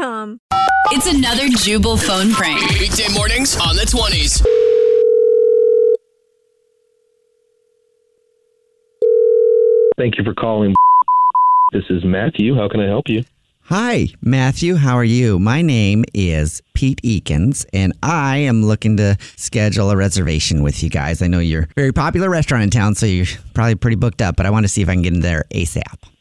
A. It's another Jubal phone prank. Weekday mornings on the 20s. Thank you for calling. This is Matthew. How can I help you? Hi, Matthew. How are you? My name is Pete Ekens, and I am looking to schedule a reservation with you guys. I know you're a very popular restaurant in town, so you're probably pretty booked up, but I want to see if I can get in there ASAP.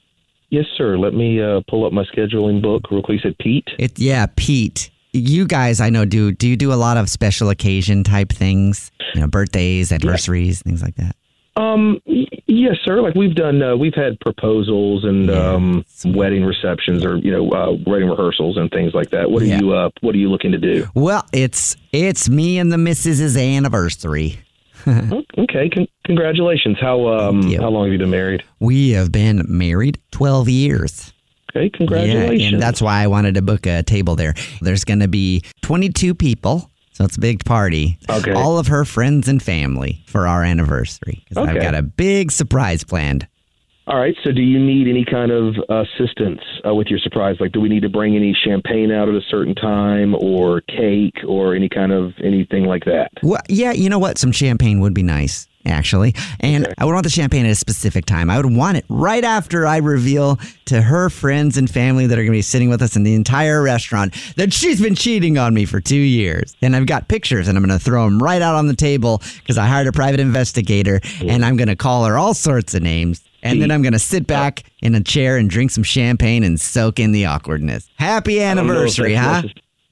Yes, sir. Let me uh, pull up my scheduling book real quick. You said Pete? It, yeah, Pete. You guys, I know, do do you do a lot of special occasion type things? You know, birthdays, anniversaries, things like that. Um, y- yes, sir. Like we've done, uh, we've had proposals and Yeah. um, wedding receptions, or you know, uh, wedding rehearsals and things like that. What are Yeah. you? Uh, what are you looking to do? Well, it's it's me and the missus's anniversary. Oh, okay. Con- congratulations. How um, how long have you been married? We have been married twelve years. Okay. Congratulations. Yeah, and that's why I wanted to book a table there. There's going to be 22 people, so it's a big party. Okay. All of her friends and family for our anniversary. anniversary. 'Cause I've Okay. got a big surprise planned. All right. So, do you need any kind of assistance uh, with your surprise? Like, do we need to bring any champagne out at a certain time, or cake, or any kind of anything like that? Well, yeah, you know what? Some champagne would be nice, actually. And I would want the champagne at a specific time. I would want it right after I reveal to her friends and family that are going to be sitting with us in the entire restaurant that she's been cheating on me for two years. And I've got pictures and I'm going to throw them right out on the table because I hired a private investigator and I'm going to call her all sorts of names. And then I'm going to sit back in a chair and drink some champagne and soak in the awkwardness. Happy I don't know if anniversary, huh?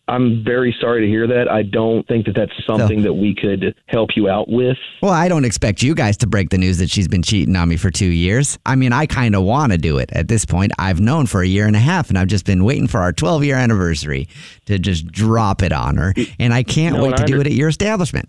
I'm very sorry to hear that. I don't think that that's something that we could help you out with. Well, I don't expect you guys to break the news that she's been cheating on me for two years. I mean, I kind of want to do it at this point. I've known for a year and a half, and I've just been waiting for our 12 year anniversary to just drop it on her. And I can't No, wait to I do it at your establishment.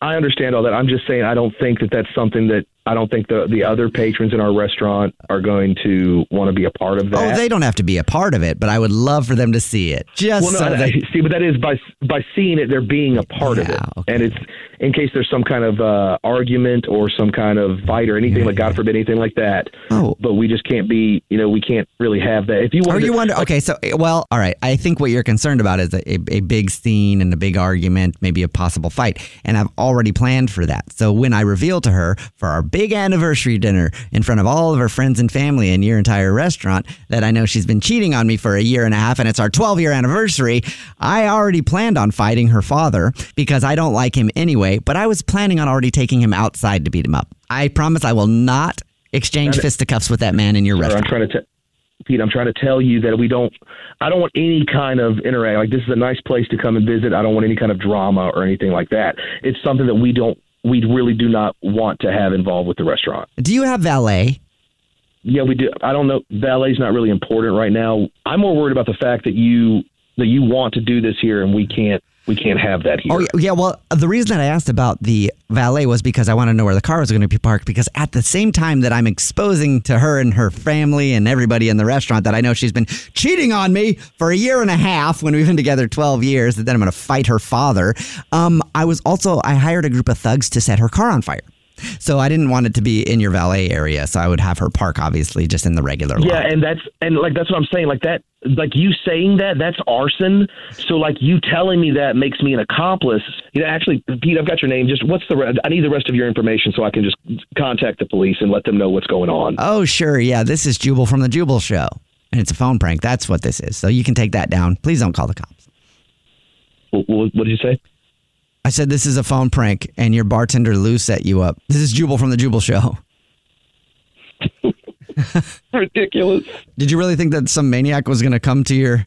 I understand all that. I'm just saying I don't think that that's something that I don't think the the other patrons in our restaurant are going to want to be a part of that. Oh, they don't have to be a part of it, but I would love for them to see it. Just well, no, so I- they. see, but that is by by seeing it, they're being a part of it, okay. and it's in case there's some kind of uh, argument or some kind of fight or anything like God forbid anything like that. Oh. But we just can't be, you know, we can't really have that. If you want, you wonder, okay, so, well, all right. I think what you're concerned about is a, a, a big scene and a big argument, maybe a possible fight. And I've already planned for that. So when I reveal to her for our big anniversary dinner in front of all of her friends and family and your entire restaurant that I know she's been cheating on me for a year and a half and it's our 12 year anniversary, I already planned on fighting her father because I don't like him anyway, but I was planning on already taking him outside to beat him up. I promise I will not exchange fisticuffs with that man in your Sir, I'm restaurant. trying to. T- Pete, I'm trying to tell you that we don't. I don't want any kind of interact. Like this is a nice place to come and visit. I don't want any kind of drama or anything like that. It's something that we don't. We really do not want to have involved with the restaurant. Do you have valet? Yeah, we do. I don't know. Valet's not really important right now. I'm more worried about the fact that you that you want to do this here, and we can't we can't have that here. Oh yeah. Well, the reason that I asked about the valet was because I want to know where the car was going to be parked. Because at the same time that I'm exposing to her and her family and everybody in the restaurant that I know she's been cheating on me for a year and a half when we've been together 12 years, that then I'm going to fight her father. Um, I was also I hired a group of thugs to set her car on fire. So I didn't want it to be in your valet area, so I would have her park obviously just in the regular lot. Yeah, and that's and like that's what I'm saying. Like that, like you saying that, that's arson. So like you telling me that makes me an accomplice. You know, actually, Pete, I've got your name. Just what's the? Re- I need the rest of your information so I can just contact the police and let them know what's going on. Oh, sure. Yeah, this is Jubal from the Jubal Show, and it's a phone prank. That's what this is. So you can take that down. Please don't call the cops. What, what did you say? I said this is a phone prank, and your bartender Lou set you up. This is Jubal from the Jubal Show. Ridiculous. Did you really think that some maniac was going to come to your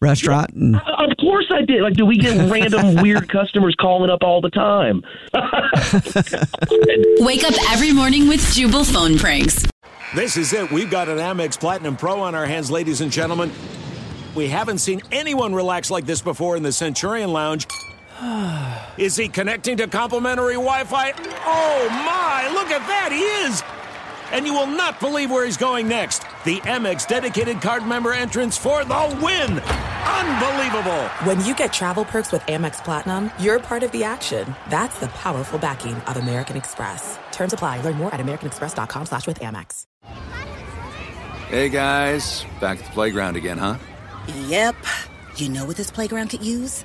restaurant? And, Of course I did. Like, do we get random weird customers calling up all the time? Wake up every morning with Jubal phone pranks. This is it. We've got an Amex Platinum Pro on our hands, ladies and gentlemen. We haven't seen anyone relax like this before in the Centurion Lounge. Is he connecting to complimentary Wi Fi? Oh my, look at that, he is! And you will not believe where he's going next. The Amex dedicated card member entrance for the win! Unbelievable! When you get travel perks with Amex Platinum, you're part of the action. That's the powerful backing of American Express. Terms apply. Learn more at americanexpress.com slash with Amex. Hey guys, back at the playground again, huh? Yep. You know what this playground could use?